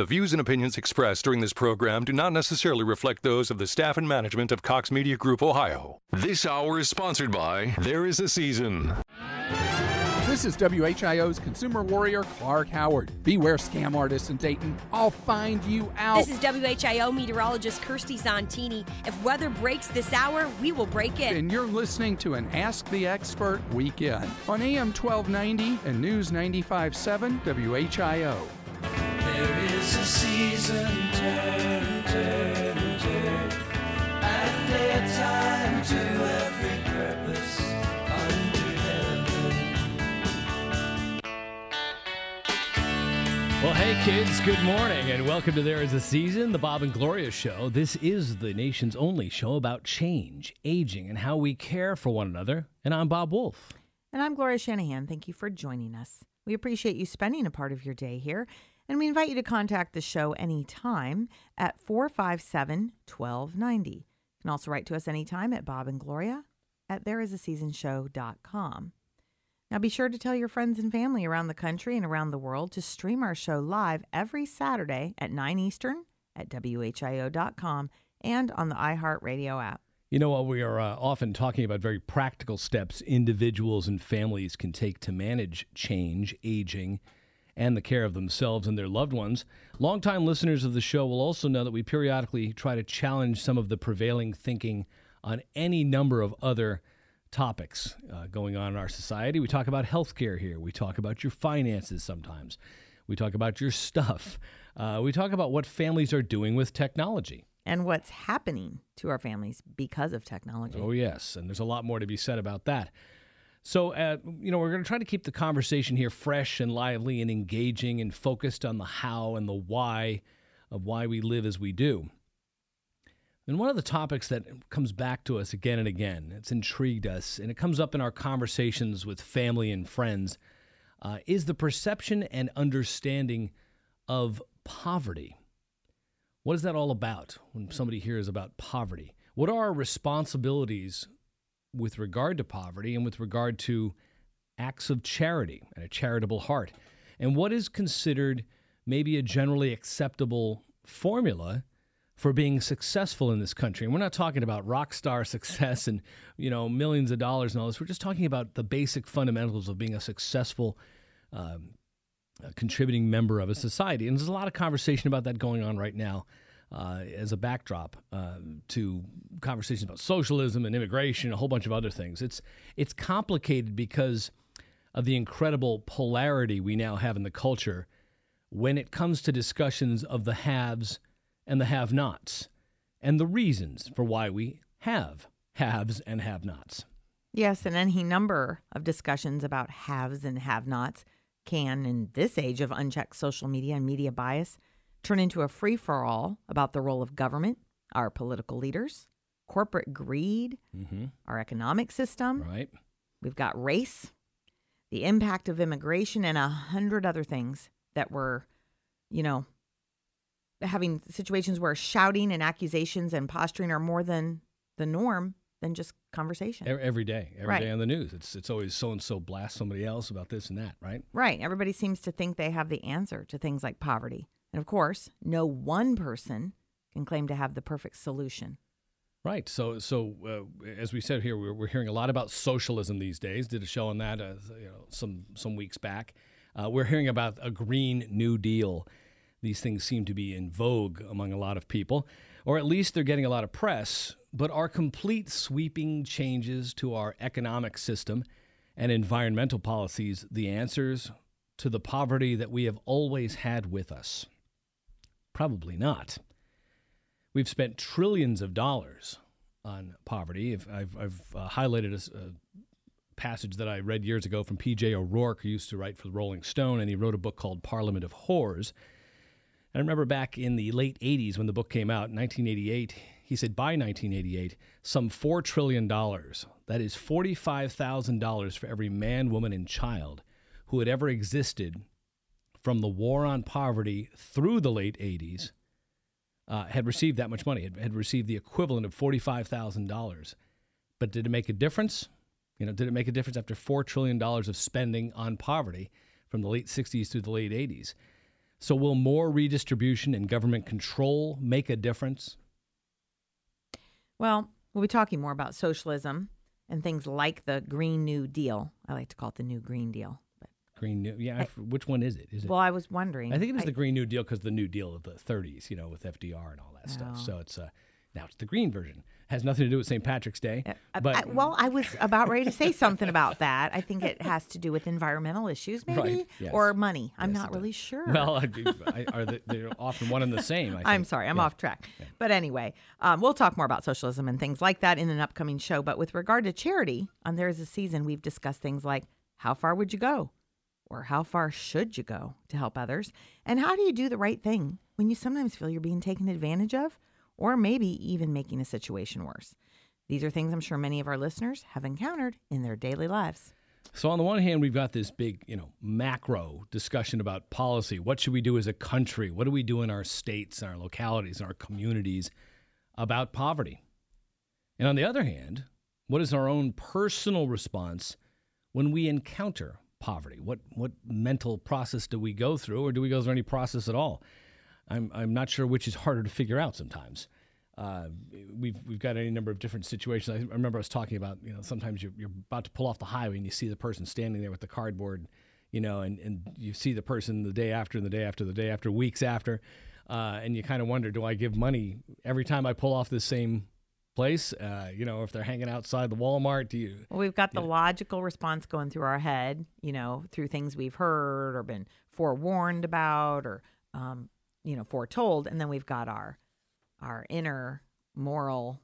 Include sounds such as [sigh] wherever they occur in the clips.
The views and opinions expressed during this program do not necessarily reflect those of the staff and management of Cox Media Group Ohio. This hour is sponsored by There Is a Season. This is WHIO's consumer warrior, Clark Howard. Beware scam artists in Dayton. I'll find you out. This is WHIO meteorologist Kirsty Zontini. If weather breaks this hour, we will break it. And you're listening to an Ask the Expert weekend on AM 1290 and News 95.7 WHIO. There is a season, turn, turn, turn. A day, time to every purpose under heaven. Well, hey, kids, good morning, and welcome to There Is a Season, the Bob and Gloria Show. This is the nation's only show about change, aging, and how we care for one another. And I'm Bob Wolf. And I'm Gloria Shanahan. Thank you for joining us. We appreciate you spending a part of your day here, and we invite you to contact the show anytime at 457 1290. You can also write to us anytime at Bob and Gloria at thereisaseasonshow.com. Now be sure to tell your friends and family around the country and around the world to stream our show live every Saturday at 9 Eastern at WHIO.com and on the iHeartRadio app. You know what? We are uh, often talking about very practical steps individuals and families can take to manage change, aging, and the care of themselves and their loved ones. Longtime listeners of the show will also know that we periodically try to challenge some of the prevailing thinking on any number of other topics uh, going on in our society. We talk about healthcare here. We talk about your finances sometimes. We talk about your stuff. Uh, we talk about what families are doing with technology. And what's happening to our families because of technology. Oh, yes. And there's a lot more to be said about that. So, uh, you know, we're going to try to keep the conversation here fresh and lively and engaging and focused on the how and the why of why we live as we do. And one of the topics that comes back to us again and again, it's intrigued us, and it comes up in our conversations with family and friends, uh, is the perception and understanding of poverty. What is that all about when somebody hears about poverty? What are our responsibilities with regard to poverty and with regard to acts of charity and a charitable heart? And what is considered maybe a generally acceptable formula for being successful in this country? And we're not talking about rock star [laughs] success and, you know, millions of dollars and all this. We're just talking about the basic fundamentals of being a successful um, a contributing member of a society. And there's a lot of conversation about that going on right now uh, as a backdrop uh, to conversations about socialism and immigration, a whole bunch of other things. It's it's complicated because of the incredible polarity we now have in the culture when it comes to discussions of the haves and the have-nots and the reasons for why we have haves and have-nots. Yes, and any number of discussions about haves and have nots can, in this age of unchecked social media and media bias, turn into a free for all about the role of government, our political leaders, corporate greed, Mm-hmm. our economic system. Right? We've got race, the impact of immigration, and a hundred other things that we're, you know, having situations where shouting and accusations and posturing are more than the norm than just conversation. Every, day, every day Right. on the news. It's it's always so and so blast somebody else about this and that, right? Right. Everybody seems to think they have the answer to things like poverty. And of course, no one person can claim to have the perfect solution. Right. So, so uh, as we said here, we're, we're hearing a lot about socialism these days. Did a show on that, uh, you know, some some weeks back. Uh, we're hearing about a green new deal. These things seem to be in vogue among a lot of people, or at least they're getting a lot of press. But are complete sweeping changes to our economic system and environmental policies the answers to the poverty that we have always had with us? Probably not. We've spent trillions of dollars on poverty. I've, I've uh, highlighted a passage that I read years ago from P.J. O'Rourke, who used to write for the Rolling Stone, and he wrote a book called Parliament of Whores. I remember back in the late 80s when the book came out, in 1988, he said by 1988, some $4 trillion, that is $45,000 for every man, woman, and child who had ever existed from the war on poverty through the late 80s uh, had received that much money, had, had received the equivalent of $45,000. But did it make a difference? You know, did it make a difference after $4 trillion of spending on poverty from the late 60s through the late 80s? So, will more redistribution and government control make a difference? Well, we'll be talking more about socialism and things like the Green New Deal. I like to call it the New Green Deal. Green New, yeah. I which one is it? Is it? well, I was wondering. I think it is the Green New Deal because the New Deal of the 30s, you know, with FDR and all that stuff. Oh. So it's uh, now it's the green version. Has nothing to do with St. Patrick's Day, Uh, but I- well, I was about ready to say something about that. I think it has to do with environmental issues, [laughs] maybe, Right, yes. or money. I'm Yes, not does. really sure. well, I, I, are they, they're often one and the same. I think. I'm sorry, I'm Yeah. off track. But anyway, um, we'll talk more about socialism and things like that in an upcoming show. But with regard to charity, on There Is a Season, we've discussed things like how far would you go? Or how far should you go to help others? And how do you do the right thing when you sometimes feel you're being taken advantage of? Or maybe even making a situation worse. These are things I'm sure many of our listeners have encountered in their daily lives. So on the one hand, we've got this big, you know, macro discussion about policy. What should we do as a country? What do we do in our states, and our localities, and our communities about poverty? And on the other hand, what is our own personal response when we encounter poverty? What what mental process do we go through, or do we go through any process at all? I'm I'm not sure which is harder to figure out sometimes. Uh, we've we've got any number of different situations. I remember I was talking about you know sometimes you're, you're about to pull off the highway and you see the person standing there with the cardboard, you know, and, and you see the person the day after and the day after the day after weeks after, uh, and you kind of wonder, do I give money every time I pull off this same place? Uh, you know, if they're hanging outside the Walmart, do you? Well, we've got the logical response going through our head, you know, through things we've heard or been forewarned about or, um, you know, foretold, and then we've got our our inner moral,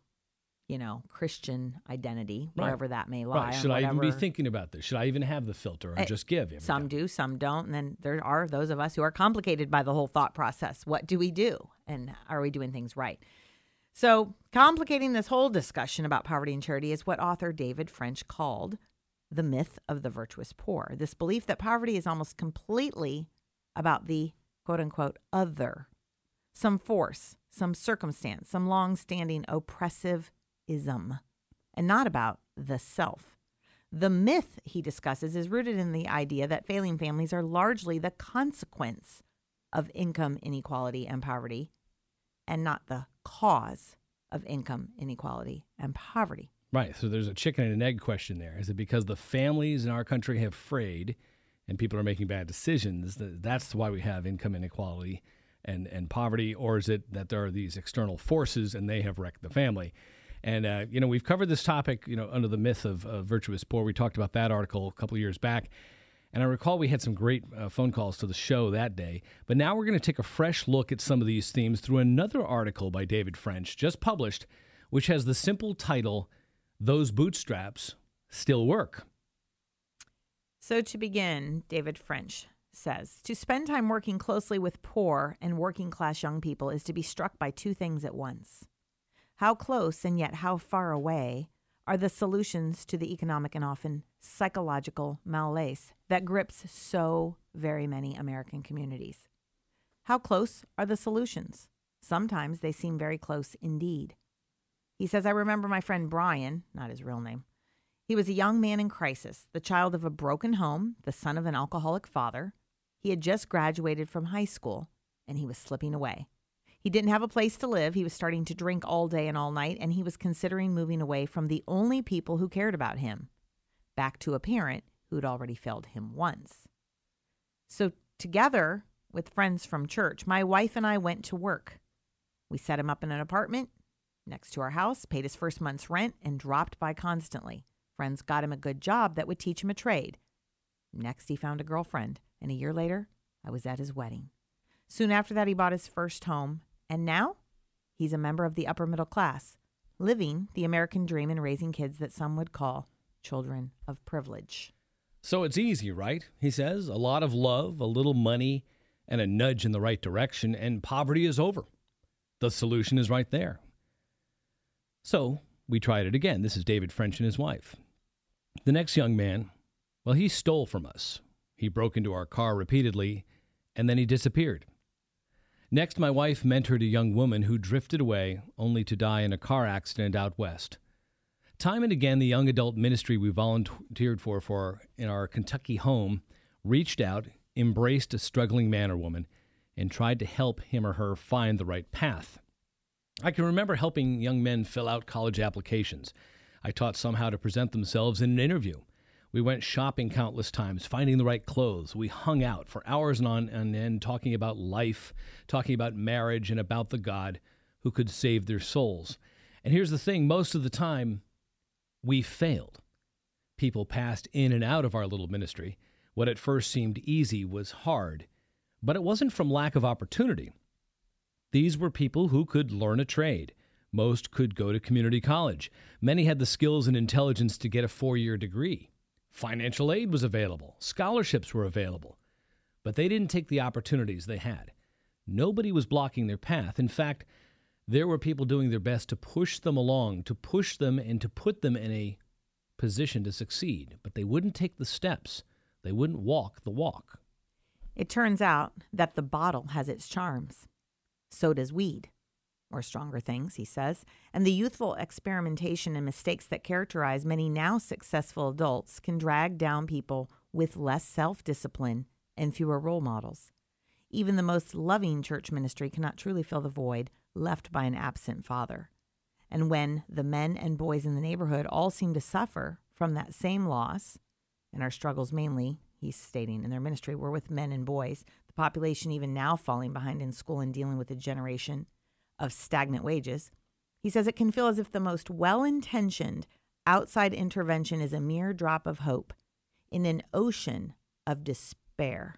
you know, Christian identity, Right. wherever that may lie. Right. Should I even be thinking about this? Should I even have the filter or Eh, just give? Some time? do, some don't. And then there are those of us who are complicated by the whole thought process. What do we do? And are we doing things right? So, complicating this whole discussion about poverty and charity is what author David French called the myth of the virtuous poor. This belief that poverty is almost completely about the quote unquote other, some force, some circumstance, some long standing oppressive ism, and not about the self. The myth he discusses is rooted in the idea that failing families are largely the consequence of income inequality and poverty, and not the cause of income inequality and poverty. Right. So there's a chicken and an egg question there. Is it because the families in our country have frayed and people are making bad decisions that that's why we have income inequality and, and poverty? Or is it that there are these external forces and they have wrecked the family? And, uh, you know, we've covered this topic, you know, under the myth of uh, virtuous poor. We talked about that article a couple of years back. And I recall we had some great uh, phone calls to the show that day. But now we're going to take a fresh look at some of these themes through another article by David French, just published, which has the simple title, Those Bootstraps Still Work. So, to begin, David French says to spend time working closely with poor and working class young people is to be struck by two things at once. How close and yet how far away are the solutions to the economic and often psychological malaise that grips so very many American communities? How close are the solutions? Sometimes they seem very close indeed. He says, I remember my friend Brian, not his real name. He was a young man in crisis, the child of a broken home, the son of an alcoholic father. He had just graduated from high school and he was slipping away. He didn't have a place to live. He was starting to drink all day and all night, and he was considering moving away from the only people who cared about him back to a parent who'd already failed him once. So, together with friends from church, my wife and I went to work. We set him up in an apartment next to our house, paid his first month's rent, and dropped by constantly. Friends got him a good job that would teach him a trade. Next, he found a girlfriend, and a year later, I was at his wedding. Soon after that, he bought his first home, and now he's a member of the upper middle class, living the American dream and raising kids that some would call children of privilege. So it's easy, right? He says. A lot of love, a little money, and a nudge in the right direction, and poverty is over. The solution is right there. So we tried it again. This is David French and his wife. The next young man, well, he stole from us. He broke into our car repeatedly, and then he disappeared. Next, my wife mentored a young woman who drifted away only to die in a car accident out west. Time and again, the young adult ministry we volunteered for, for in our Kentucky home reached out, embraced a struggling man or woman, and tried to help him or her find the right path. I can remember helping young men fill out college applications. I taught some how to present themselves in an interview. We went shopping countless times, finding the right clothes. We hung out for hours on end, talking about life, talking about marriage, and about the God who could save their souls. And here's the thing most of the time, we failed. People passed in and out of our little ministry. What at first seemed easy was hard, but it wasn't from lack of opportunity. These were people who could learn a trade. Most could go to community college. Many had the skills and intelligence to get a four year degree. Financial aid was available, scholarships were available, but they didn't take the opportunities they had. Nobody was blocking their path. In fact, there were people doing their best to push them along, to push them and to put them in a position to succeed, but they wouldn't take the steps. They wouldn't walk the walk. It turns out that the bottle has its charms. So does weed, or stronger things, he says. And the youthful experimentation and mistakes that characterize many now successful adults can drag down people with less self discipline and fewer role models. Even the most loving church ministry cannot truly fill the void left by an absent father. And when the men and boys in the neighborhood all seem to suffer from that same loss, and our struggles mainly, he's stating, in their ministry were with men and boys, the population even now falling behind in school and dealing with a generation of stagnant wages, he says it can feel as if the most well intentioned outside intervention is a mere drop of hope in an ocean of despair.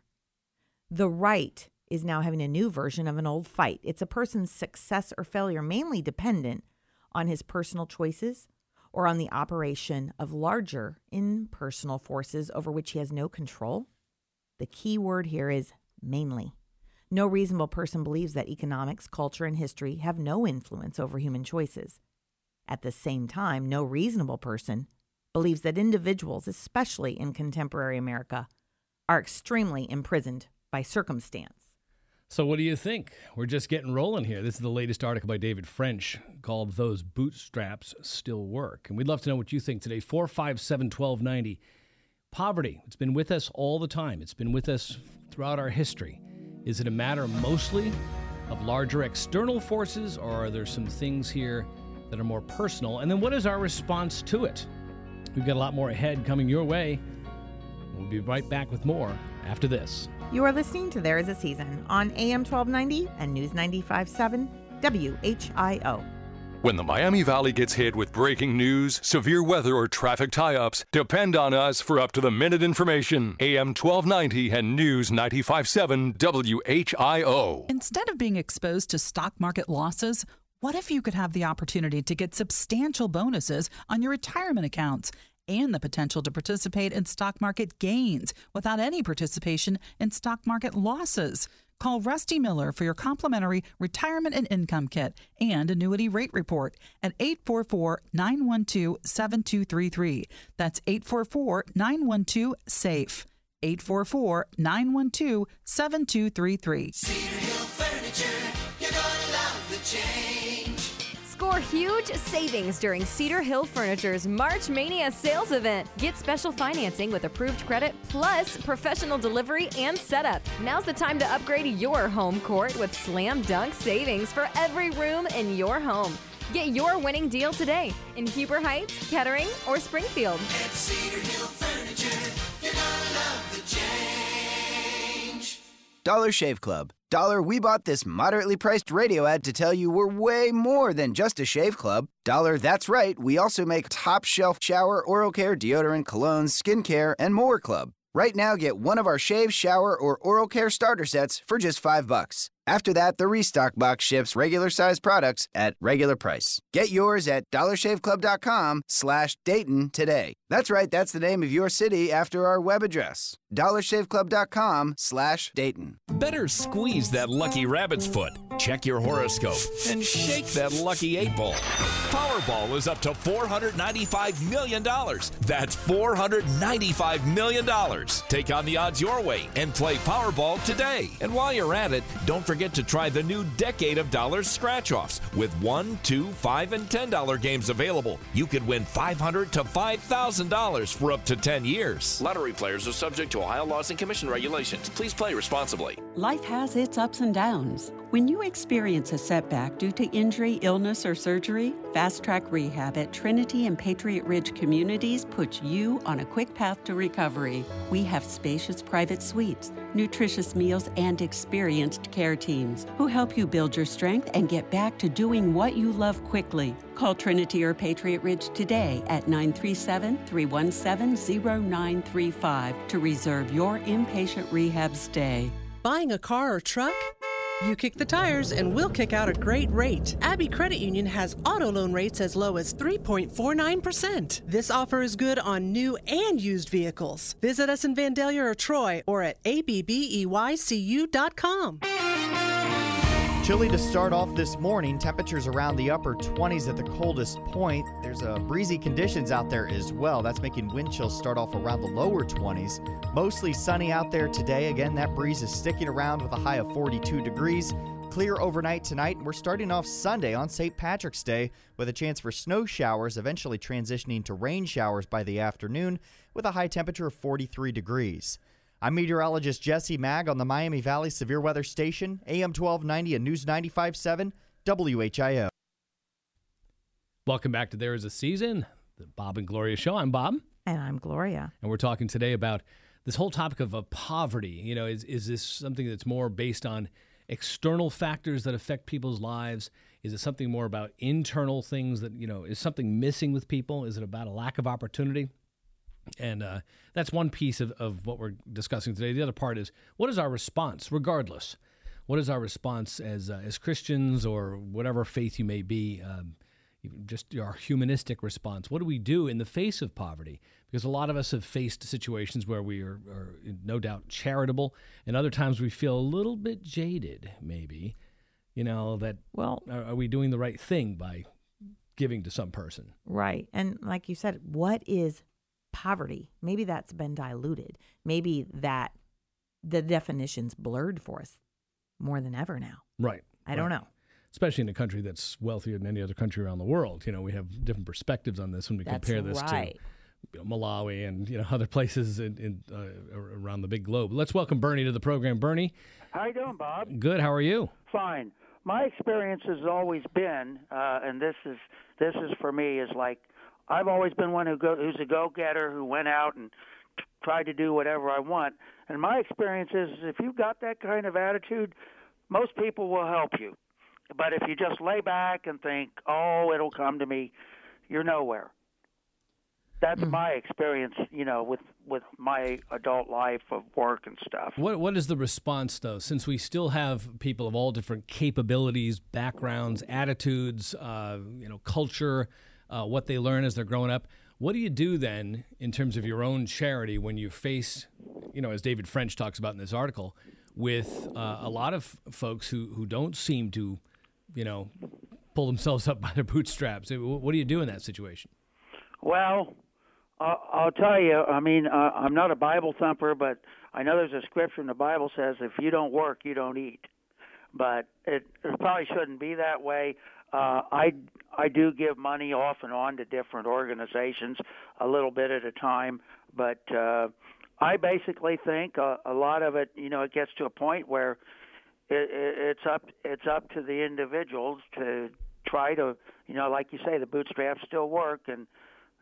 The right is now having a new version of an old fight. It's a person's success or failure mainly dependent on his personal choices or on the operation of larger impersonal forces over which he has no control. The key word here is mainly. No reasonable person believes that economics, culture, and history have no influence over human choices. At the same time, no reasonable person believes that individuals, especially in contemporary America, are extremely imprisoned by circumstance. So, what do you think? We're just getting rolling here. This is the latest article by David French called Those Bootstraps Still Work. And we'd love to know what you think today. 457 1290. Poverty, it's been with us all the time, it's been with us throughout our history. Is it a matter mostly of larger external forces, or are there some things here that are more personal? And then what is our response to it? We've got a lot more ahead coming your way. We'll be right back with more after this. You are listening to There Is a Season on AM 1290 and News 95.7 WHIO. When the Miami Valley gets hit with breaking news, severe weather, or traffic tie ups, depend on us for up to the minute information. AM 1290 and News 95.7 WHIO. Instead of being exposed to stock market losses, what if you could have the opportunity to get substantial bonuses on your retirement accounts and the potential to participate in stock market gains without any participation in stock market losses? Call Rusty Miller for your complimentary retirement and income kit and annuity rate report at 844 912 7233. That's 844 912 SAFE. 844 912 7233. Huge savings during Cedar Hill Furniture's March Mania sales event. Get special financing with approved credit plus professional delivery and setup. Now's the time to upgrade your home court with slam dunk savings for every room in your home. Get your winning deal today in Huber Heights, Kettering, or Springfield. At Cedar Hill Furniture, Dollar Shave Club. Dollar, we bought this moderately priced radio ad to tell you we're way more than just a shave club. Dollar, that's right, we also make top shelf shower, oral care, deodorant, colognes, skincare, and more club. Right now, get one of our shave, shower, or oral care starter sets for just five bucks. After that, the restock box ships regular size products at regular price. Get yours at dollarshaveclub.com slash Dayton today. That's right, that's the name of your city after our web address. dollarshaveclub.com slash Dayton. Better squeeze that lucky rabbit's foot, check your horoscope, and shake that lucky eight ball. Powerball is up to $495 million. That's $495 million. Take on the odds your way and play Powerball today. And while you're at it, don't forget to try the new Decade of Dollars scratch offs with one, two, five, and $10 games available. You could win $500 to $5,000 for up to 10 years. Lottery players are subject to Ohio laws and commission regulations. Please play responsibly. Life has its ups and downs. When you experience a setback due to injury, illness, or surgery, Fast Track Rehab at Trinity and Patriot Ridge communities puts you on a quick path to recovery. We have spacious private suites, nutritious meals, and experienced care teams who help you build your strength and get back to doing what you love quickly. Call Trinity or Patriot Ridge today at 937 317 0935 to reserve your inpatient rehab stay. Buying a car or truck? You kick the tires and we'll kick out a great rate. Abbey Credit Union has auto loan rates as low as 3.49%. This offer is good on new and used vehicles. Visit us in Vandalia or Troy or at abbeycu.com. Chilly to start off this morning. Temperatures around the upper 20s at the coldest point. There's a breezy conditions out there as well. That's making wind chills start off around the lower 20s. Mostly sunny out there today. Again, that breeze is sticking around with a high of 42 degrees. Clear overnight tonight. We're starting off Sunday on St. Patrick's Day with a chance for snow showers, eventually transitioning to rain showers by the afternoon with a high temperature of 43 degrees. I'm meteorologist Jesse Mag on the Miami Valley Severe Weather Station, AM 1290 and News 95.7 WHIO. Welcome back to There Is a Season, the Bob and Gloria Show. I'm Bob. And I'm Gloria. And we're talking today about this whole topic of uh, poverty. You know, is, is this something that's more based on external factors that affect people's lives? Is it something more about internal things that, you know, is something missing with people? Is it about a lack of opportunity? And uh, that's one piece of, of what we're discussing today. The other part is what is our response, regardless? What is our response as, uh, as Christians or whatever faith you may be? Um, just our humanistic response. What do we do in the face of poverty? Because a lot of us have faced situations where we are, are no doubt charitable, and other times we feel a little bit jaded, maybe. You know, that, well, are, are we doing the right thing by giving to some person? Right. And like you said, what is poverty? Maybe that's been diluted. Maybe that the definition's blurred for us more than ever now. Right. I don't know. Especially in a country that's wealthier than any other country around the world. You know, we have different perspectives on this when we That's compare this right. to you know, Malawi and you know [laughs] other places in, in uh, around the big globe. Let's welcome Bernie to the program. Bernie, How you doing, Bob? good. How are you? Fine. My experience has always been, uh, and this is this is for me is like I've always been one who go who's a go-getter who went out and t- tried to do whatever I want. And my experience is, if you've got that kind of attitude, most people will help you. But if you just lay back and think, "Oh, it'll come to me," you're nowhere. That's my experience, you know, with with my adult life of work and stuff. What what is the response though? Since we still have people of all different capabilities, backgrounds, attitudes, uh, you know, culture, uh, what they learn as they're growing up. What do you do then in terms of your own charity when you face, you know, as David French talks about in this article, with uh, a lot of folks who who don't seem to, you know, pull themselves up [laughs] by their bootstraps. What do you do in that situation? Well, uh, I'll tell you. I mean, uh, I'm not a Bible thumper, but I know there's a scripture in the Bible says if you don't work, you don't eat. But it, it probably shouldn't be that way. Uh, I I do give money off and on to different organizations, a little bit at a time. But uh, I basically think a, a lot of it, you know, it gets to a point where it, it, it's up it's up to the individuals to try to, you know, like you say, the bootstraps still work, and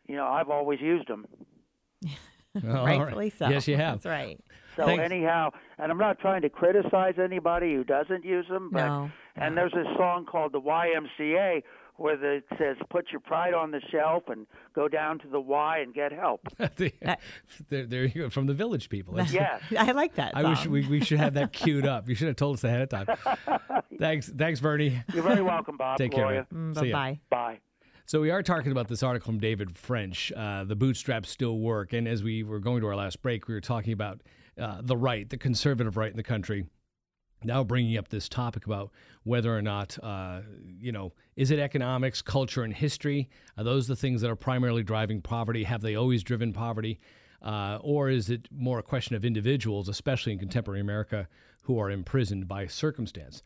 you know, I've always used them. [laughs] All right. Rightfully so. Yes, you have. That's right. So Thanks. anyhow, and I'm not trying to criticize anybody who doesn't use them, but No. And there's a song called the YMCA where the, it says "Put your pride on the shelf and go down to the Y and get help." [laughs] there, there you go from the village people. That's- yes. [laughs] I like that. I wish we, we should have that [laughs] queued up. You should have told us ahead of time. thanks, thanks, Bernie. You're very welcome, Bob. Take care, Gloria. man. Mm, bye-bye. Bye. So we are talking about this article from David French. Uh, the bootstraps still work, and as we were going to our last break, we were talking about uh, the right, the conservative right in the country. Now bringing up this topic about whether or not, uh, you know, is it economics, culture, and history? Are those the things that are primarily driving poverty? Have they always driven poverty? Uh, or is it more a question of individuals, especially in contemporary America, who are imprisoned by circumstance?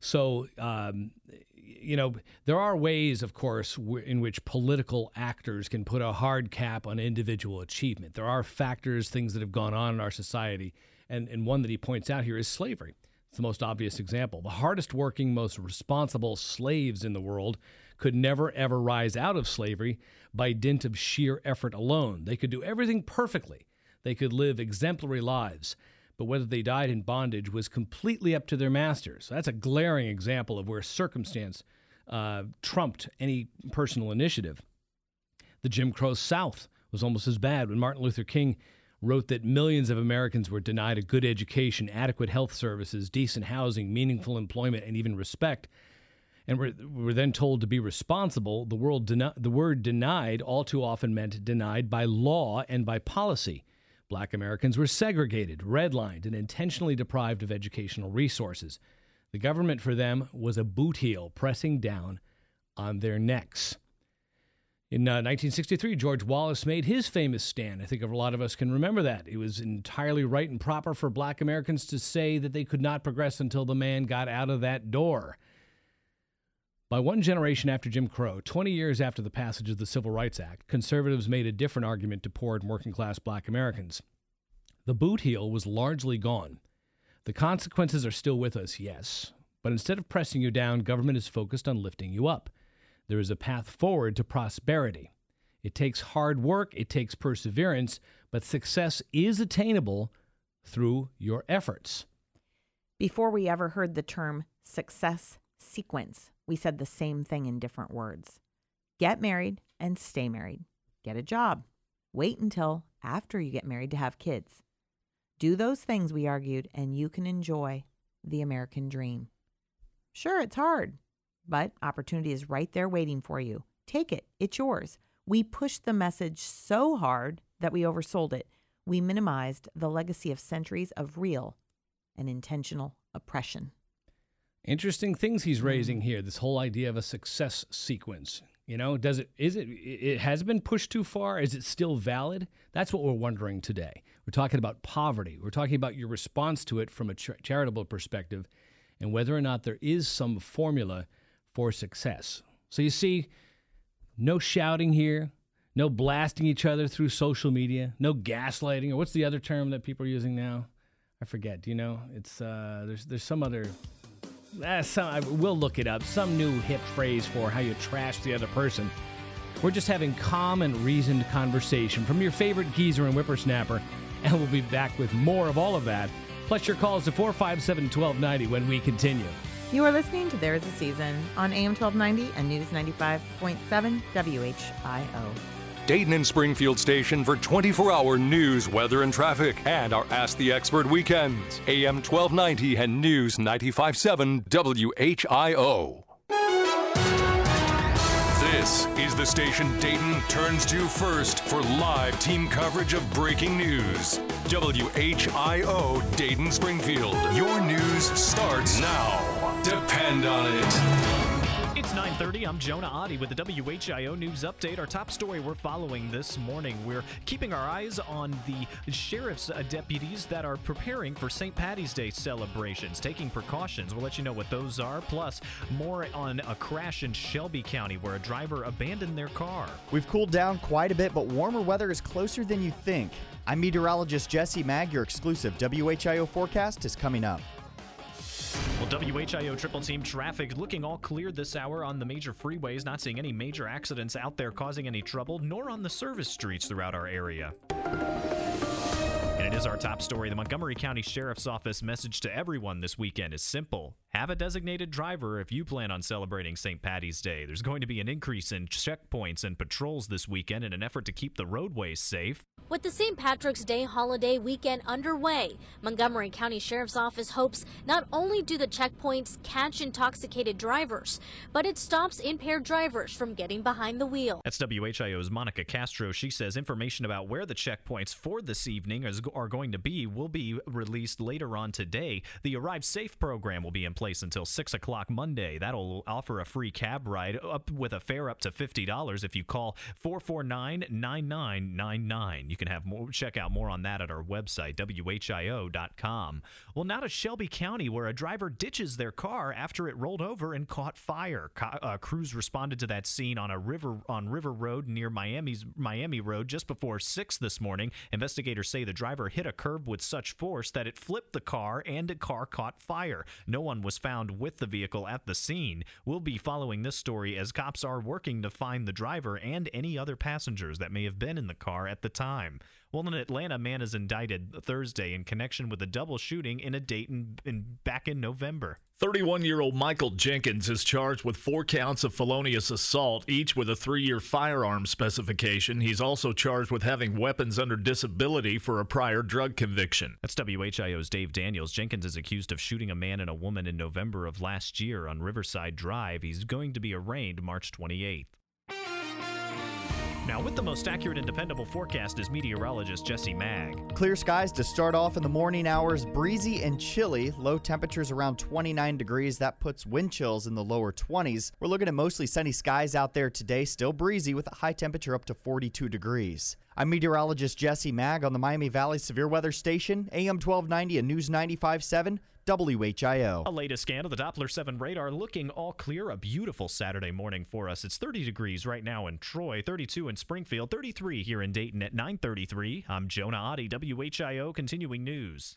So, um, you know, there are ways, of course, w- in which political actors can put a hard cap on individual achievement. There are factors, things that have gone on in our society, and, and one that he points out here is slavery. It's the most obvious example. The hardest working, most responsible slaves in the world could never ever rise out of slavery by dint of sheer effort alone. They could do everything perfectly. They could live exemplary lives, but whether they died in bondage was completely up to their masters. That's a glaring example of where circumstance uh, trumped any personal initiative. The Jim Crow South was almost as bad when Martin Luther King wrote that millions of Americans were denied a good education, adequate health services, decent housing, meaningful employment, and even respect. And were, were then told to be responsible. The, world deni- the word denied all too often meant denied by law and by policy. Black Americans were segregated, redlined, and intentionally deprived of educational resources. The government for them was a boot heel pressing down on their necks. In uh, 1963, George Wallace made his famous stand. I think a lot of us can remember that. It was entirely right and proper for black Americans to say that they could not progress until the man got out of that door. By one generation after Jim Crow, 20 years after the passage of the Civil Rights Act, conservatives made a different argument to poor and working class black Americans. The boot heel was largely gone. The consequences are still with us, yes, but instead of pressing you down, government is focused on lifting you up. There is a path forward to prosperity. It takes hard work, it takes perseverance, but success is attainable through your efforts. Before we ever heard the term success sequence, we said the same thing in different words. Get married and stay married. Get a job. Wait until after you get married to have kids. Do those things, we argued, and you can enjoy the American dream. Sure, it's hard, but opportunity is right there waiting for you. Take it, it's yours. We pushed the message so hard that we oversold it. We minimized the legacy of centuries of real and intentional oppression. Interesting things he's mm. raising here. This whole idea of a success sequence. You know, does it is it it has been pushed too far? Is it still valid? That's what we're wondering today. We're talking about poverty. We're talking about your response to it from a char- charitable perspective and whether or not there is some formula for success. So you see no shouting here, no blasting each other through social media, no gaslighting or what's the other term that people are using now? I forget. Do you know? It's uh there's there's some other uh, some, I, we'll look it up. Some new hip phrase for how you trash the other person. We're just having calm and reasoned conversation from your favorite geezer and whippersnapper, and we'll be back with more of all of that, plus your calls to 457 1290 when we continue. You are listening to There Is a Season on AM 1290 and News 95.7 WHIO. Dayton and Springfield station for 24 hour news, weather, and traffic, and our Ask the Expert weekends. AM 1290 and News 957 WHIO. This is the station Dayton turns to first for live team coverage of breaking news. WHIO Dayton Springfield. Your news starts now. Depend on it. It's 9:30. I'm Jonah Adi with the WHIO news update. Our top story we're following this morning. We're keeping our eyes on the sheriff's uh, deputies that are preparing for St. Patty's Day celebrations, taking precautions. We'll let you know what those are. Plus, more on a crash in Shelby County where a driver abandoned their car. We've cooled down quite a bit, but warmer weather is closer than you think. I'm meteorologist Jesse Mag. Your exclusive WHIO forecast is coming up. Well, WHIO triple team traffic looking all clear this hour on the major freeways, not seeing any major accidents out there causing any trouble, nor on the service streets throughout our area. Is our top story. The Montgomery County Sheriff's Office message to everyone this weekend is simple. Have a designated driver if you plan on celebrating St. Patty's Day. There's going to be an increase in checkpoints and patrols this weekend in an effort to keep the roadways safe. With the St. Patrick's Day holiday weekend underway, Montgomery County Sheriff's Office hopes not only do the checkpoints catch intoxicated drivers, but it stops impaired drivers from getting behind the wheel. That's WHIO's Monica Castro. She says information about where the checkpoints for this evening is, are going to be will be released later on today. The Arrive Safe program will be in place until 6 o'clock Monday. That'll offer a free cab ride up with a fare up to $50 if you call 449 9999. You can have more, check out more on that at our website, WHIO.com. Well, now to Shelby County, where a driver ditches their car after it rolled over and caught fire. Uh, crews responded to that scene on a river on River Road near Miami's Miami Road just before six this morning. Investigators say the driver hit a curb with such force that it flipped the car and a car caught fire. No one was found with the vehicle at the scene. We'll be following this story as cops are working to find the driver and any other passengers that may have been in the car at the time. Well, an Atlanta man is indicted Thursday in connection with a double shooting in a Dayton in, back in November. 31 year old Michael Jenkins is charged with four counts of felonious assault, each with a three year firearm specification. He's also charged with having weapons under disability for a prior drug conviction. That's WHIO's Dave Daniels. Jenkins is accused of shooting a man and a woman in November of last year on Riverside Drive. He's going to be arraigned March 28th. Now, with the most accurate and dependable forecast is meteorologist Jesse Mag. Clear skies to start off in the morning hours, breezy and chilly. Low temperatures around 29 degrees. That puts wind chills in the lower 20s. We're looking at mostly sunny skies out there today, still breezy with a high temperature up to 42 degrees. I'm meteorologist Jesse Mag on the Miami Valley Severe Weather Station, AM 1290 and News 95.7. WHIO. A latest scan of the Doppler 7 radar looking all clear. A beautiful Saturday morning for us. It's 30 degrees right now in Troy, 32 in Springfield, 33 here in Dayton at 933. I'm Jonah Adi, WHIO Continuing News.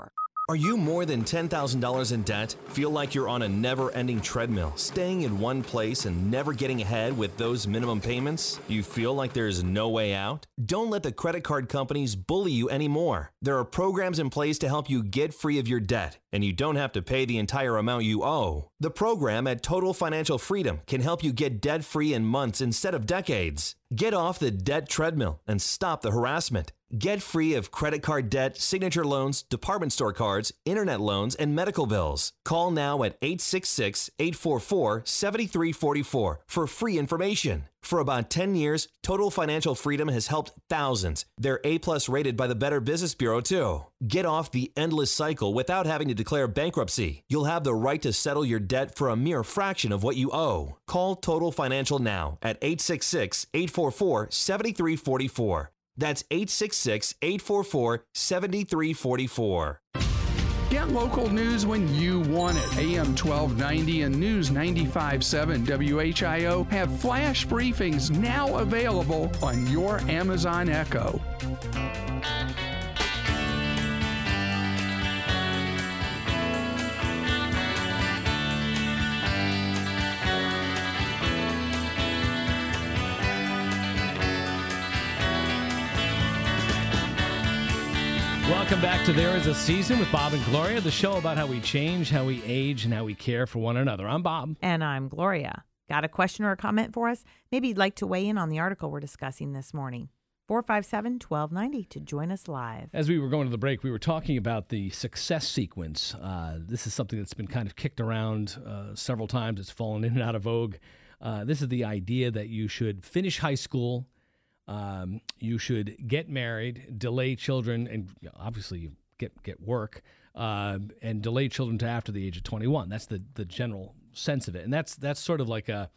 Are you more than $10,000 in debt? Feel like you're on a never ending treadmill, staying in one place and never getting ahead with those minimum payments? You feel like there's no way out? Don't let the credit card companies bully you anymore. There are programs in place to help you get free of your debt, and you don't have to pay the entire amount you owe. The program at Total Financial Freedom can help you get debt free in months instead of decades. Get off the debt treadmill and stop the harassment. Get free of credit card debt, signature loans, department store cards, internet loans, and medical bills. Call now at 866 844 7344 for free information. For about 10 years, Total Financial Freedom has helped thousands. They're A plus rated by the Better Business Bureau, too. Get off the endless cycle without having to declare bankruptcy. You'll have the right to settle your debt for a mere fraction of what you owe. Call Total Financial now at 866 844 7344. That's 866 844 7344. Get local news when you want it. AM 1290 and News 95.7 WHIO have flash briefings now available on your Amazon Echo. Welcome back to There Is a Season with Bob and Gloria, the show about how we change, how we age, and how we care for one another. I'm Bob. And I'm Gloria. Got a question or a comment for us? Maybe you'd like to weigh in on the article we're discussing this morning. 457 1290 to join us live. As we were going to the break, we were talking about the success sequence. Uh, this is something that's been kind of kicked around uh, several times. It's fallen in and out of vogue. Uh, this is the idea that you should finish high school, um, you should get married, delay children, and obviously get get work, uh, and delay children to after the age of 21. That's the the general sense of it, and that's that's sort of like a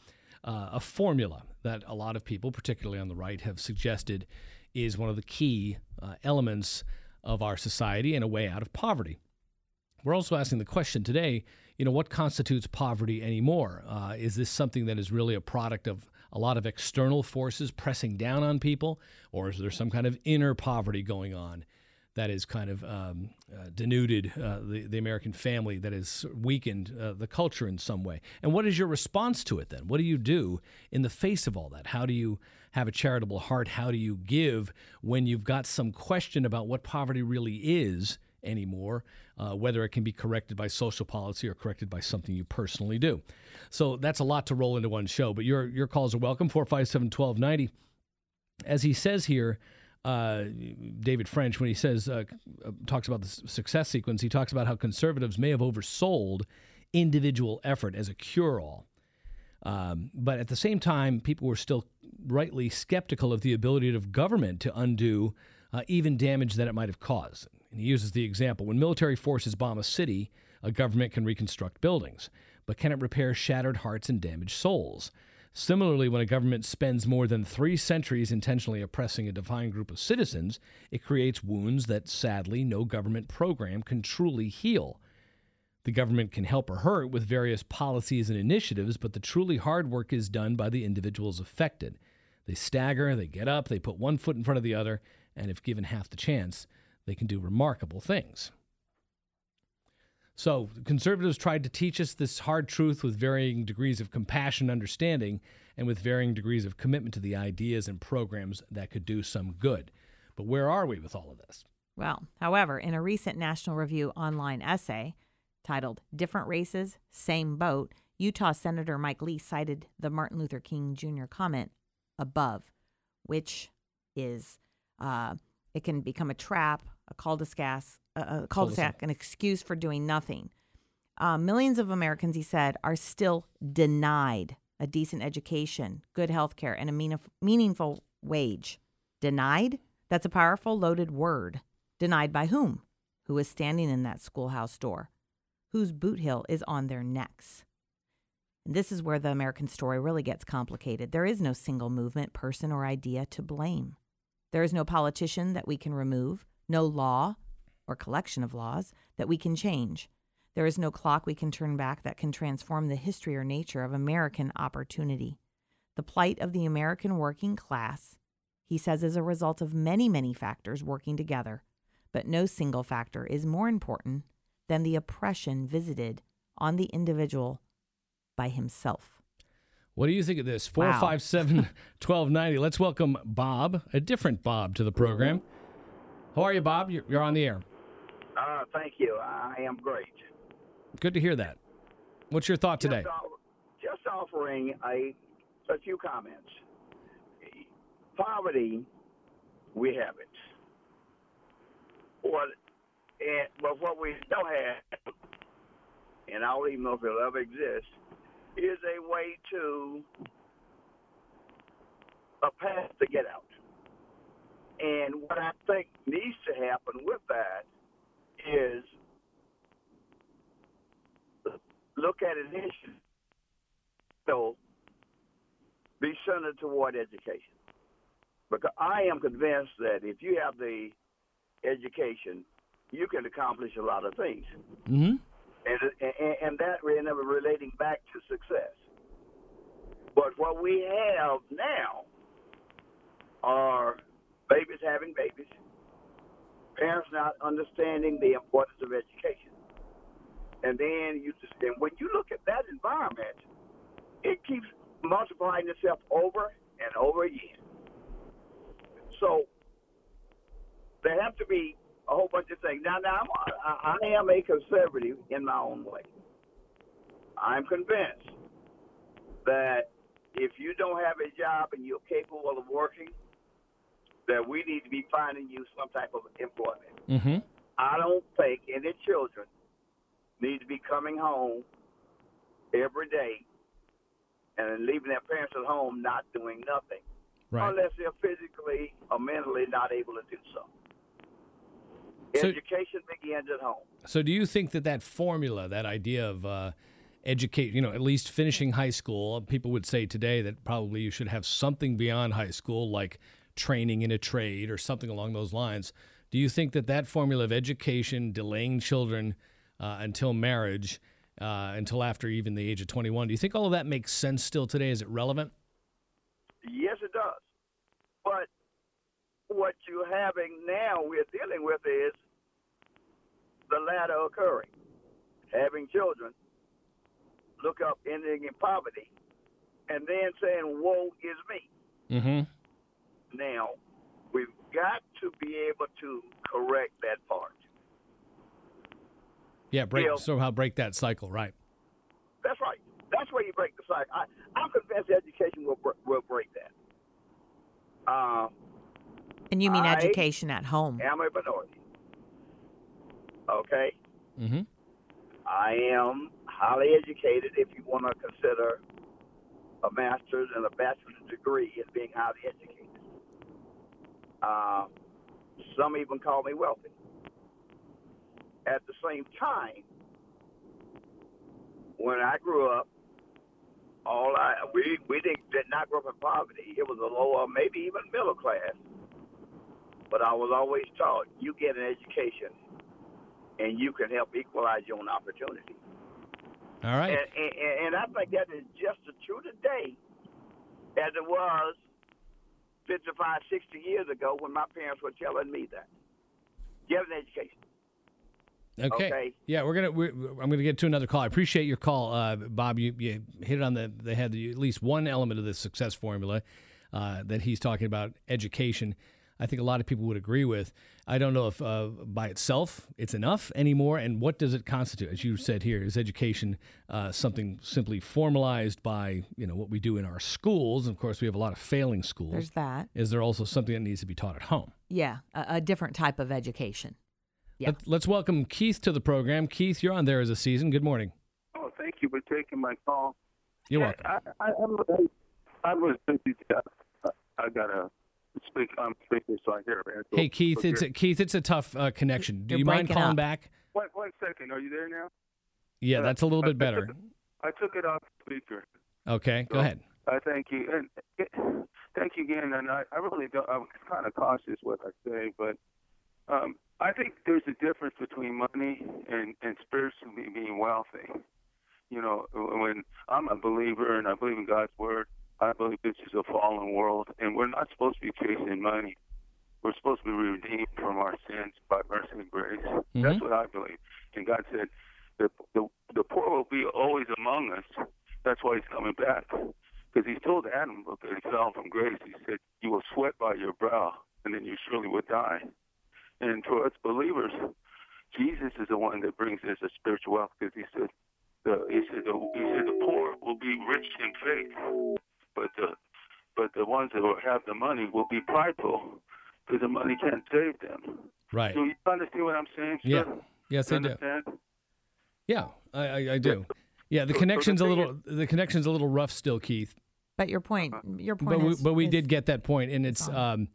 uh, a formula that a lot of people, particularly on the right, have suggested is one of the key uh, elements of our society and a way out of poverty. We're also asking the question today, you know, what constitutes poverty anymore? Uh, is this something that is really a product of a lot of external forces pressing down on people, or is there some kind of inner poverty going on? that is kind of um, uh, denuded uh, the, the American family, that has weakened uh, the culture in some way. And what is your response to it then? What do you do in the face of all that? How do you have a charitable heart? How do you give when you've got some question about what poverty really is anymore, uh, whether it can be corrected by social policy or corrected by something you personally do? So that's a lot to roll into one show, but your, your calls are welcome 457 1290. As he says here, uh, David French, when he says uh, talks about the success sequence, he talks about how conservatives may have oversold individual effort as a cure-all. Um, but at the same time, people were still rightly skeptical of the ability of government to undo uh, even damage that it might have caused. And he uses the example when military forces bomb a city, a government can reconstruct buildings, but can it repair shattered hearts and damaged souls? Similarly, when a government spends more than three centuries intentionally oppressing a defined group of citizens, it creates wounds that sadly no government program can truly heal. The government can help or hurt with various policies and initiatives, but the truly hard work is done by the individuals affected. They stagger, they get up, they put one foot in front of the other, and if given half the chance, they can do remarkable things. So, conservatives tried to teach us this hard truth with varying degrees of compassion understanding, and with varying degrees of commitment to the ideas and programs that could do some good. But where are we with all of this? Well, however, in a recent National Review online essay titled Different Races, Same Boat, Utah Senator Mike Lee cited the Martin Luther King Jr. comment above, which is uh, it can become a trap, a cul-de-sac, a cul-de-sac, an excuse for doing nothing. Uh, millions of Americans, he said, are still denied a decent education, good health care, and a meaningf- meaningful wage. Denied? That's a powerful, loaded word. Denied by whom? Who is standing in that schoolhouse door? Whose boot heel is on their necks? And this is where the American story really gets complicated. There is no single movement, person, or idea to blame. There is no politician that we can remove, no law or collection of laws that we can change. There is no clock we can turn back that can transform the history or nature of American opportunity. The plight of the American working class, he says, is a result of many, many factors working together, but no single factor is more important than the oppression visited on the individual by himself. What do you think of this? Wow. 457 1290. Let's welcome Bob, a different Bob, to the program. How are you, Bob? You're, you're on the air. Uh, thank you. I am great. Good to hear that. What's your thought today? Just, just offering a a few comments. Poverty, we have it. What, and, but what we don't have, and I don't even know if it'll ever exist, is a way to a path to get out. And what I think needs to happen with that is look at an issue so be centered toward education. Because I am convinced that if you have the education, you can accomplish a lot of things. Mm-hmm. And, and, and that really never relating back to success. But what we have now are babies having babies, parents not understanding the importance of education. And then you just, and when you look at that environment, it keeps multiplying itself over and over again. So there have to be a whole bunch of things. Now, now I'm, I, I am a conservative in my own way. I'm convinced that if you don't have a job and you're capable of working, that we need to be finding you some type of employment. Mm-hmm. I don't think any children need to be coming home every day and leaving their parents at home not doing nothing. Right. Unless they're physically or mentally not able to do so. So- Education begins at home. So, do you think that that formula, that idea of uh, educate, you know, at least finishing high school, people would say today that probably you should have something beyond high school, like training in a trade or something along those lines. Do you think that that formula of education, delaying children uh, until marriage, uh, until after even the age of 21, do you think all of that makes sense still today? Is it relevant? Yes, it does. But what you're having now, we're dealing with is the latter occurring. Having children look up ending in poverty and then saying, woe is me. Mm-hmm. Now, we've got to be able to correct that part. Yeah, break Yeah. somehow break that cycle, right? That's right. That's where you break the cycle. I, I'm convinced education will, will break that. Uh, And you mean I education at home? I'm a minority. Okay? Mm-hmm. I am highly educated if you want to consider a master's and a bachelor's degree as being highly educated. Uh, some even call me wealthy. At the same time, when I grew up, all I we we didn't did not grow up in poverty. It was a lower, maybe even middle class. But I was always taught you get an education, and you can help equalize your own opportunity. All right. And, and, and I think that is just as true today as it was 55, 60 years ago when my parents were telling me that. Get an education. Okay. Okay. Yeah, we're gonna. We're, I'm gonna get to another call. I appreciate your call, uh, Bob. You, you hit it on the the head. At least one element of the success formula uh, that he's talking about, education. I think a lot of people would agree with. I don't know if uh, by itself it's enough anymore. And what does it constitute? As you said here, is education uh, something simply formalized by you know what we do in our schools? Of course, we have a lot of failing schools. There's that. Is there also something that needs to be taught at home? Yeah, a, a different type of education. Yeah. Let, let's welcome Keith to the program. Keith, you're on There Is a Season. Good morning. Oh, thank you for taking my call. You're welcome. I, I, I'm, I was busy. uh, I got to speak on speaker so I hear it. Hey Keith, Okay. it's a, Keith, it's a tough uh, connection. Do You're you mind calling up. back? One, one second. Are you there now? Yeah, Uh, that's a little bit I better. took, I took it off speaker. Okay, go ahead. I thank you, and eh, thank you again. And I, I really don't. I'm kind of cautious what I say, but um, I think there's a difference between money and and spiritually being wealthy. You know, when I'm a believer and I believe in God's word, I believe this is a fallen world, and we're not supposed to be chasing money. We're supposed to be redeemed from our sins by mercy and grace. That's mm-hmm. what I believe. And God said, the, the the poor will be always among us. That's why He's coming back. Because He told Adam, look, he fell from grace. He said, "You will sweat by your brow, and then you surely will die." And for us believers, Jesus is the one that brings us a spiritual wealth. Because He said, the, He said, the, He said, the poor will be rich in faith, but the but the ones that will have the money will be prideful because the money can't save them. Right. Do you understand what I'm saying? Sir? Yeah. Yes, You I do. Yeah, I, I, I do. Yeah, the So- so the connection's a thing little the connection's a little rough still, Keith. But your point, your point But we, is, but we is- did get that point, and it's um,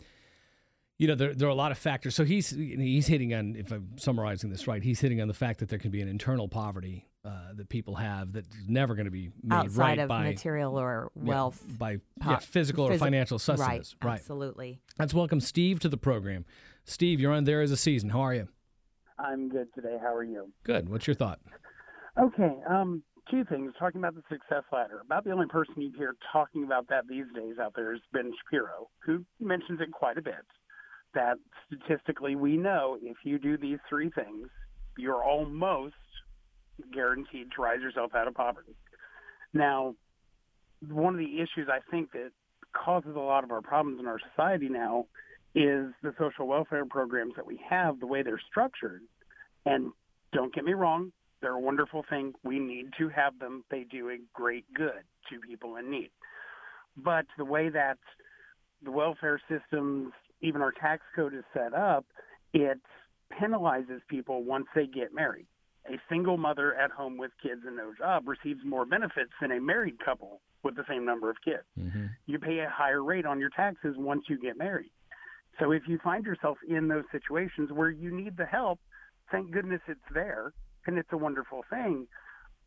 you know there there are a lot of factors. So he's he's hitting on if I'm summarizing this right, he's hitting on the fact that there can be an internal poverty uh, that people have that's never going to be made outside right of by material or yeah, wealth, by po- yeah, physical or financial sustenance. Right, absolutely. Let's welcome Steve to the program. Steve, you're on There Is a Season. How are you? I'm good today. How are you? Good. What's your thought? Okay. Um, two things. Talking about the success ladder. About the only person you hear talking about that these days out there is Ben Shapiro, who mentions it quite a bit. That statistically, we know if you do these three things, you're almost guaranteed to rise yourself out of poverty. Now, one of the issues I think that causes a lot of our problems in our society now is the social welfare programs that we have, the way they're structured. And don't get me wrong, they're a wonderful thing. We need to have them. They do a great good to people in need. But the way that the welfare systems, even our tax code is set up, it penalizes people once they get married. A single mother at home with kids and no job receives more benefits than a married couple with the same number of kids. Mm-hmm. You pay a higher rate on your taxes once you get married. So if you find yourself in those situations where you need the help, thank goodness it's there and it's a wonderful thing.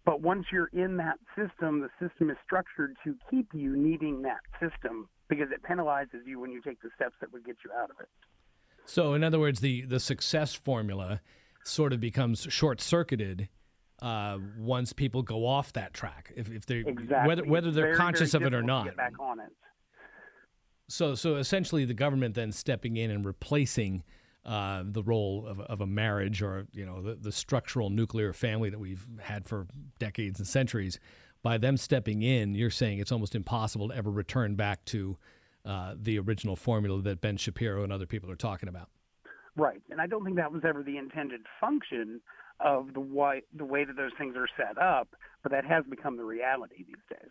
But once you're in that system, the system is structured to keep you needing that system because it penalizes you when you take the steps that would get you out of it. So, in other words, the the success formula sort of becomes short circuited uh, once people go off that track. If, if they Exactly. whether whether they're very, conscious very of it or not. Back on it. So, so essentially, the government then stepping in and replacing uh, the role of, of a marriage or you know the, the structural nuclear family that we've had for decades and centuries. By them stepping in, you're saying it's almost impossible to ever return back to uh, the original formula that Ben Shapiro and other people are talking about. Right, and I don't think that was ever the intended function of the way the way that those things are set up, but that has become the reality these days,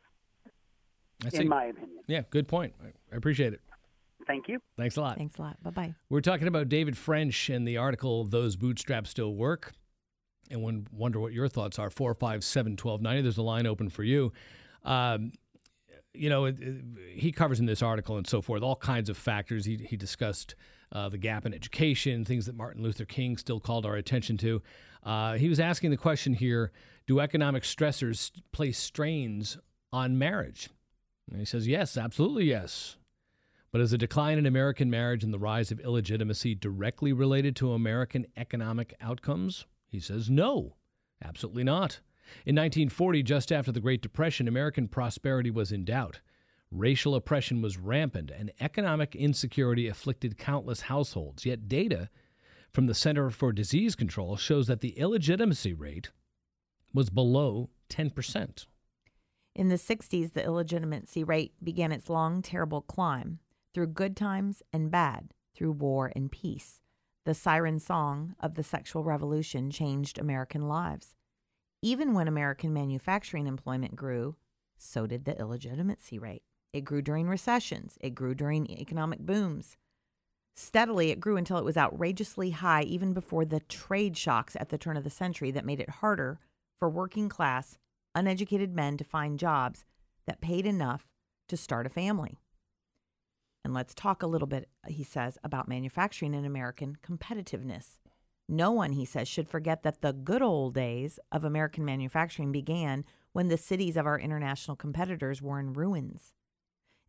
I in see. my opinion. Yeah, good point. I appreciate it. Thank you. Thanks a lot. Thanks a lot. Bye bye. We're talking about David French and the article "Those Bootstraps Still Work," and one wonder what your thoughts are. Four five seven twelve ninety. There's a line open for you. Um, you know, it, it- he covers in this article and so forth all kinds of factors. He he discussed uh, the gap in education, things that Martin Luther King still called our attention to. Uh, he was asking the question here: Do economic stressors place strains on marriage? And he says, yes, absolutely yes. But is the decline in American marriage and the rise of illegitimacy directly related to American economic outcomes? He says no, absolutely not. In 1940, just after the Great Depression, American prosperity was in doubt. Racial oppression was rampant, and economic insecurity afflicted countless households. Yet, data from the Center for Disease Control shows that the illegitimacy rate was below 10%. In the 60s, the illegitimacy rate began its long, terrible climb through good times and bad, through war and peace. The siren song of the sexual revolution changed American lives. Even when American manufacturing employment grew, so did the illegitimacy rate. It grew during recessions, it grew during economic booms. Steadily, it grew until it was outrageously high even before the trade shocks at the turn of the century that made it harder for working class, uneducated men to find jobs that paid enough to start a family. And let's talk a little bit, he says, about manufacturing and American competitiveness. No one, he says, should forget that the good old days of American manufacturing began when the cities of our international competitors were in ruins.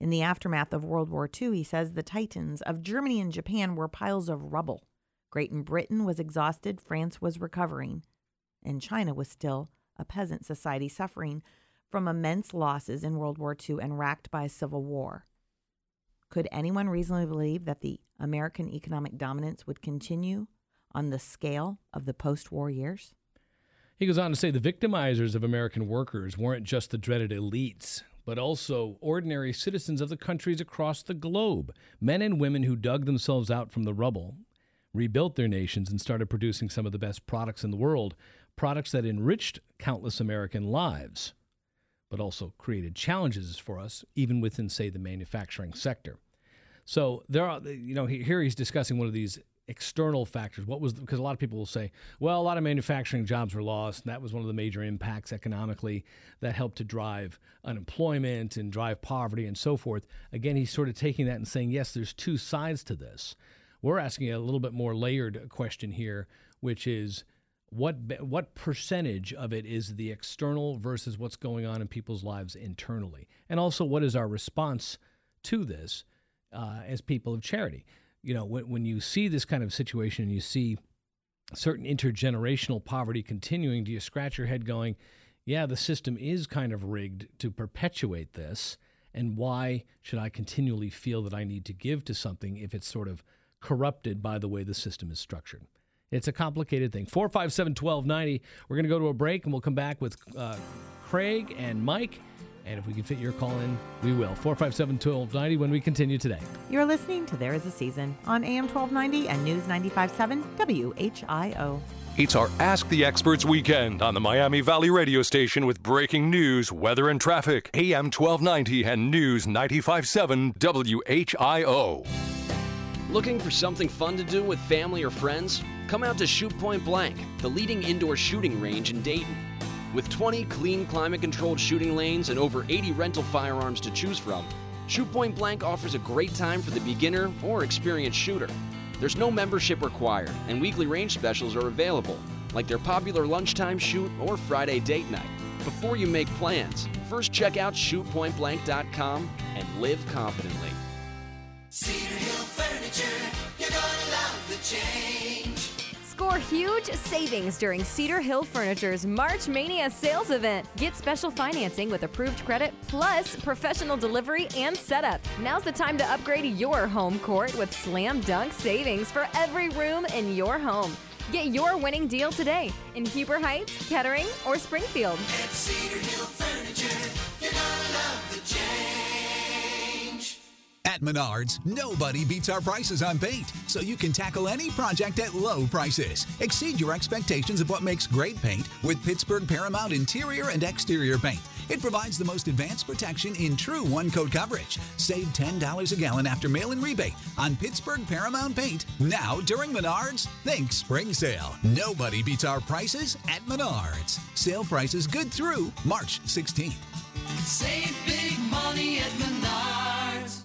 In the aftermath of World War II, he says the titans of Germany and Japan were piles of rubble. Great Britain was exhausted, France was recovering, and China was still a peasant society suffering from immense losses in World War II and racked by a civil war. Could anyone reasonably believe that the American economic dominance would continue on the scale of the post war years? He goes on to say the victimizers of American workers weren't just the dreaded elites, but also ordinary citizens of the countries across the globe, men and women who dug themselves out from the rubble, rebuilt their nations, and started producing some of the best products in the world, products that enriched countless American lives, but also created challenges for us, even within, say, the manufacturing sector. So there are, you know, here he's discussing one of these external factors. What was because a lot of people will say, well, a lot of manufacturing jobs were lost, and that was one of the major impacts economically that helped to drive unemployment and drive poverty and so forth. Again, he's sort of taking that and saying, yes, there's two sides to this. We're asking a little bit more layered question here, which is what what percentage of it is the external versus what's going on in people's lives internally, and also what is our response to this uh, as people of charity. You know, when when you see this kind of situation, and you see certain intergenerational poverty continuing. Do you scratch your head, going, "Yeah, the system is kind of rigged to perpetuate this"? And why should I continually feel that I need to give to something if it's sort of corrupted by the way the system is structured? It's a complicated thing. 457 1290. We're going to go to a break and we'll come back with uh, Craig and Mike. And if we can fit your call in, we will. 457 1290 when we continue today. You're listening to There Is a Season on AM 1290 and News 95.7 WHIO. It's our Ask the Experts weekend on the Miami Valley radio station with breaking news, weather, and traffic. AM 1290 and News 95.7 WHIO. Looking for something fun to do with family or friends? Come out to Shoot Point Blank, the leading indoor shooting range in Dayton. With 20 clean, climate controlled shooting lanes and over 80 rental firearms to choose from, Shoot Point Blank offers a great time for the beginner or experienced shooter. There's no membership required, and weekly range specials are available, like their popular lunchtime shoot or Friday date night. Before you make plans, first check out shootpointblank.com and live confidently. Cedar Hill Furniture, you're gonna love the change. Score huge savings during Cedar Hill Furniture's March Mania sales event. Get special financing with approved credit plus professional delivery and setup. Now's the time to upgrade your home court with slam dunk savings for every room in your home. Get your winning deal today in Huber Heights, Kettering, or Springfield. At Cedar Hill Furniture, Menards, nobody beats our prices on paint, so you can tackle any project at low prices. Exceed your expectations of what makes great paint with Pittsburgh Paramount interior and exterior paint. It provides the most advanced protection in true one coat coverage. Save $10 a gallon after mail in rebate on Pittsburgh Paramount paint. Now, during Menards, think spring sale. Nobody beats our prices at Menards. Sale prices good through March 16th. Save big money at Menards.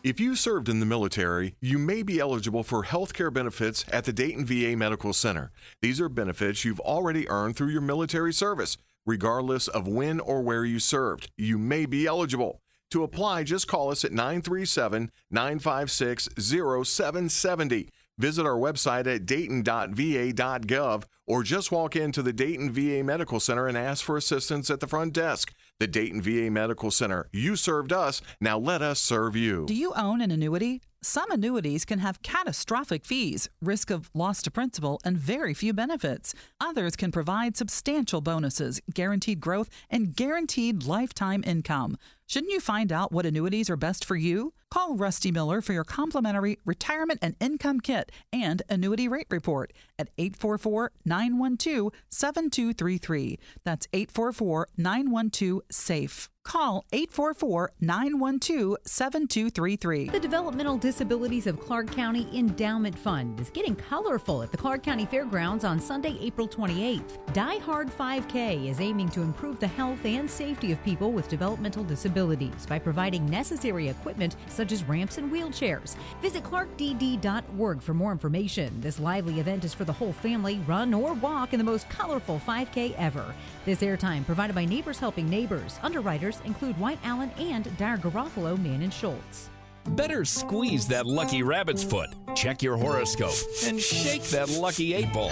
If you served in the military, you may be eligible for health care benefits at the Dayton VA Medical Center. These are benefits you've already earned through your military service, regardless of when or where you served. You may be eligible. To apply, just call us at 937 956 0770. Visit our website at dayton.va.gov or just walk into the Dayton VA Medical Center and ask for assistance at the front desk. The Dayton VA Medical Center. You served us, now let us serve you. Do you own an annuity? Some annuities can have catastrophic fees, risk of loss to principal, and very few benefits. Others can provide substantial bonuses, guaranteed growth, and guaranteed lifetime income. Shouldn't you find out what annuities are best for you? Call Rusty Miller for your complimentary retirement and income kit and annuity rate report at 844 912 7233. That's 844 912 SAFE. Call 844 912 7233. The Developmental Disabilities of Clark County Endowment Fund is getting colorful at the Clark County Fairgrounds on Sunday, April 28th. Dye Hard 5K is aiming to improve the health and safety of people with developmental disabilities by providing necessary equipment such as ramps and wheelchairs. Visit clarkdd.org for more information. This lively event is for the whole family. Run or walk in the most colorful 5K ever. This airtime provided by Neighbors Helping Neighbors. Underwriters include White Allen and Dyer Garofalo, Mann and Schultz. Better squeeze that lucky rabbit's foot, check your horoscope, and shake that lucky eight ball.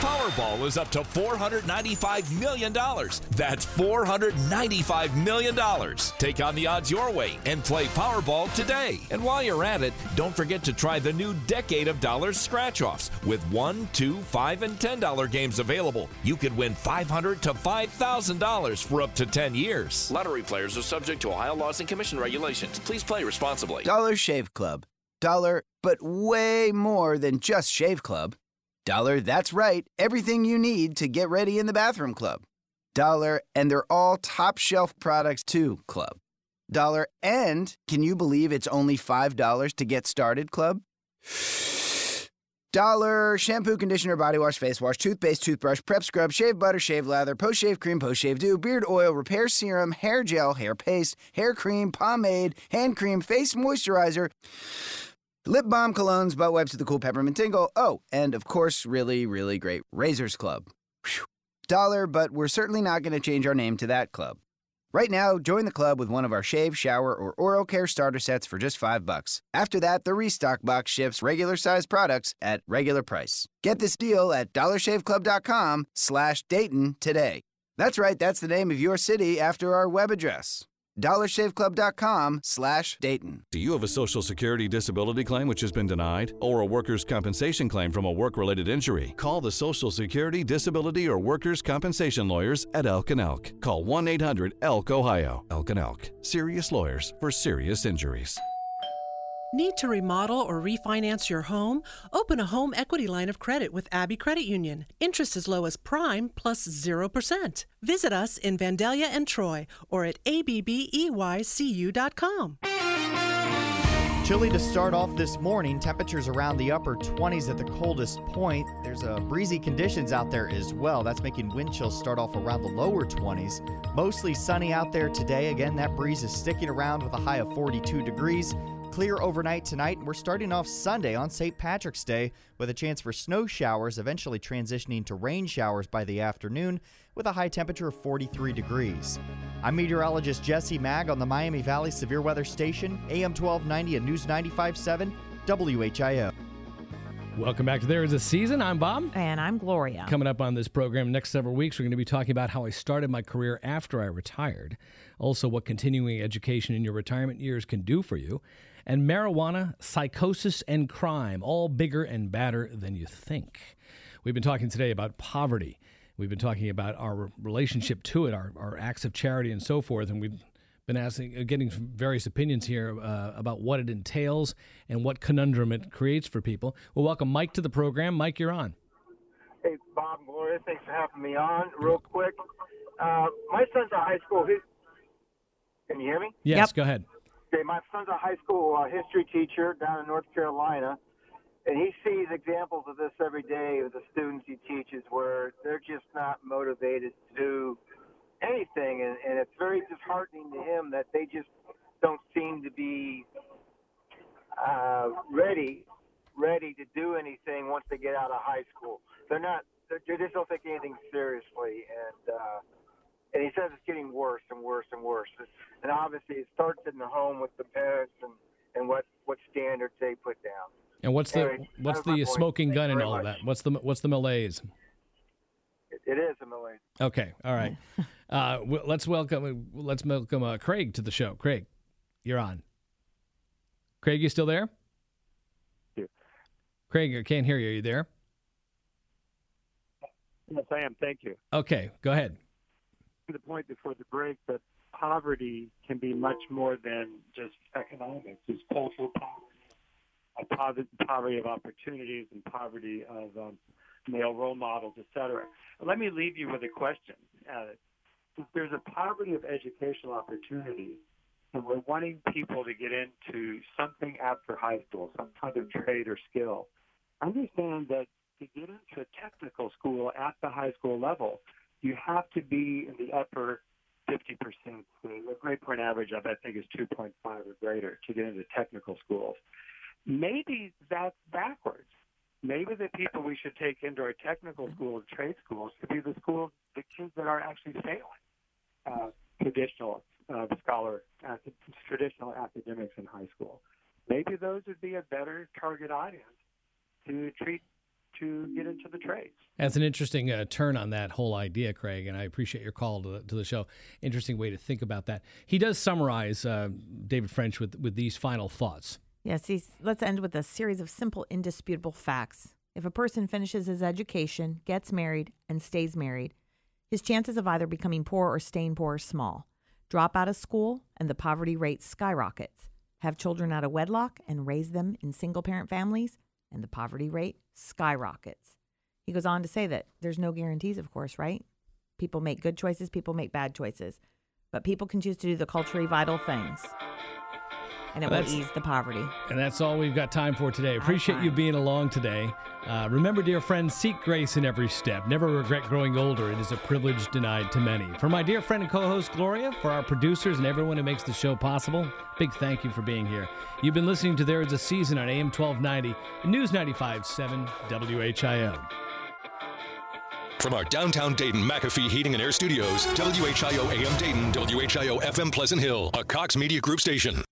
Powerball is up to $495 million. That's $495 million. Take on the odds your way and play Powerball today. And while you're at it, don't forget to try the new Decade of Dollars scratch offs with one, two, five, and $10 games available. You could win 500 to $5,000 for up to 10 years. Lottery players are subject to Ohio laws and commission regulations. Please play responsibly. Dollar Shave Club. Dollar, but way more than just Shave Club. Dollar, that's right, everything you need to get ready in the bathroom club. Dollar, and they're all top shelf products too, club. Dollar, and can you believe it's only $5 to get started, club? Dollar shampoo, conditioner, body wash, face wash, toothpaste, toothbrush, prep scrub, shave butter, shave lather, post shave cream, post shave dew, beard oil, repair serum, hair gel, hair paste, hair cream, pomade, hand cream, face moisturizer, lip balm, colognes, butt wipes with the cool peppermint tingle. Oh, and of course, really, really great Razors Club. Phew. Dollar, but we're certainly not going to change our name to that club. Right now, join the club with one of our shave, shower, or oral care starter sets for just five bucks. After that, the restock box ships regular sized products at regular price. Get this deal at dollarshaveclub.com slash Dayton today. That's right, that's the name of your city after our web address. dollarshaveclub.com slash Dayton. Do you have a Social Security disability claim which has been denied? Or a workers' compensation claim from a work related injury? Call the Social Security, Disability, or Workers' Compensation Lawyers at Elk and Elk. Call 1 800 ELK Ohio. Elk and Elk. Serious lawyers for serious injuries. Need to remodel or refinance your home? Open a home equity line of credit with Abbey Credit Union. Interest as low as prime plus 0%. Visit us in Vandalia and Troy or at abbeycu.com. Chilly to start off this morning. Temperatures around the upper 20s at the coldest point. There's a breezy conditions out there as well. That's making wind chills start off around the lower 20s. Mostly sunny out there today. Again, that breeze is sticking around with a high of 42 degrees. Clear overnight tonight, and we're starting off Sunday on St. Patrick's Day with a chance for snow showers, eventually transitioning to rain showers by the afternoon with a high temperature of 43 degrees. I'm meteorologist Jesse Mag on the Miami Valley Severe Weather Station, AM 1290 and News 95.7, WHIO. Welcome back to There Is a Season. I'm Bob. And I'm Gloria. Coming up on this program next several weeks, we're going to be talking about how I started my career after I retired, also what continuing education in your retirement years can do for you, and marijuana, psychosis, and crime, all bigger and badder than you think. We've been talking today about poverty. We've been talking about our relationship to it, our, our acts of charity, and so forth. And we've been asking, uh, getting various opinions here uh, about what it entails and what conundrum it creates for people. We'll welcome Mike to the program. Mike, you're on. Hey, Bob and Gloria, thanks for having me on. Real quick, uh, my son's a high school. His, can you hear me? Yes, go ahead. Okay, my son's a high school uh, history teacher down in North Carolina, and he sees examples of this every day with the students he teaches where they're just not motivated to do anything, and, and it's very disheartening to him that they just don't seem to be uh, ready ready to do anything once they get out of high school. They're not. They're, they just don't take anything seriously, and uh, and he says it's getting worse and worse and worse. And obviously, it starts in the home with the parents and and what what standards they put down. And what's the Anyway, what's the smoking Thank gun you and very all of much. that? What's the what's the malaise? It, it is a malaise. Okay, all right. [laughs] Uh, w- let's welcome let's welcome uh, Craig to the show. Craig, you're on. Craig, you still there? Craig, I can't hear you. Are you there? Yes, I am. Thank you. Okay, go ahead. The point before the break that poverty can be much more than just economics. It's cultural poverty, a poverty, of opportunities, and poverty of um, male role models, etc. Let me leave you with a question. Uh, there's a poverty of educational opportunity, and we're wanting people to get into something after high school, some kind of trade or skill, understand that to get into a technical school at the high school level, you have to be in the upper 50%. The grade point average of, I think, is 2.5 or greater to get into technical schools. Maybe that's backwards. Maybe the people we should take into our technical schools, trade schools, should be the schools, the kids that are actually failing uh, traditional uh, scholar, acad- traditional academics in high school. Maybe those would be a better target audience to treat to get into the trades. That's an interesting uh, turn on that whole idea, Craig, and I appreciate your call to the, to the show. Interesting way to think about that. He does summarize uh, David French with with these final thoughts. Yes, he's, let's end with a series of simple, indisputable facts. If a person finishes his education, gets married, and stays married, his chances of either becoming poor or staying poor are small. Drop out of school, and the poverty rate skyrockets. Have children out of wedlock and raise them in single parent families, and the poverty rate skyrockets. He goes on to say that there's no guarantees, of course, right? People make good choices, people make bad choices, but people can choose to do the culturally vital things. And it will ease the poverty. And that's all we've got time for today. Appreciate you being along today. Uh, remember, dear friends, seek grace in every step. Never regret growing older. It is a privilege denied to many. For my dear friend and co host Gloria, for our producers and everyone who makes the show possible, big thank you for being here. You've been listening to There Is a Season on AM 1290 and News 95.7 WHIO. From our downtown Dayton McAfee Heating and Air Studios, WHIO AM Dayton, WHIO FM Pleasant Hill, a Cox Media Group station.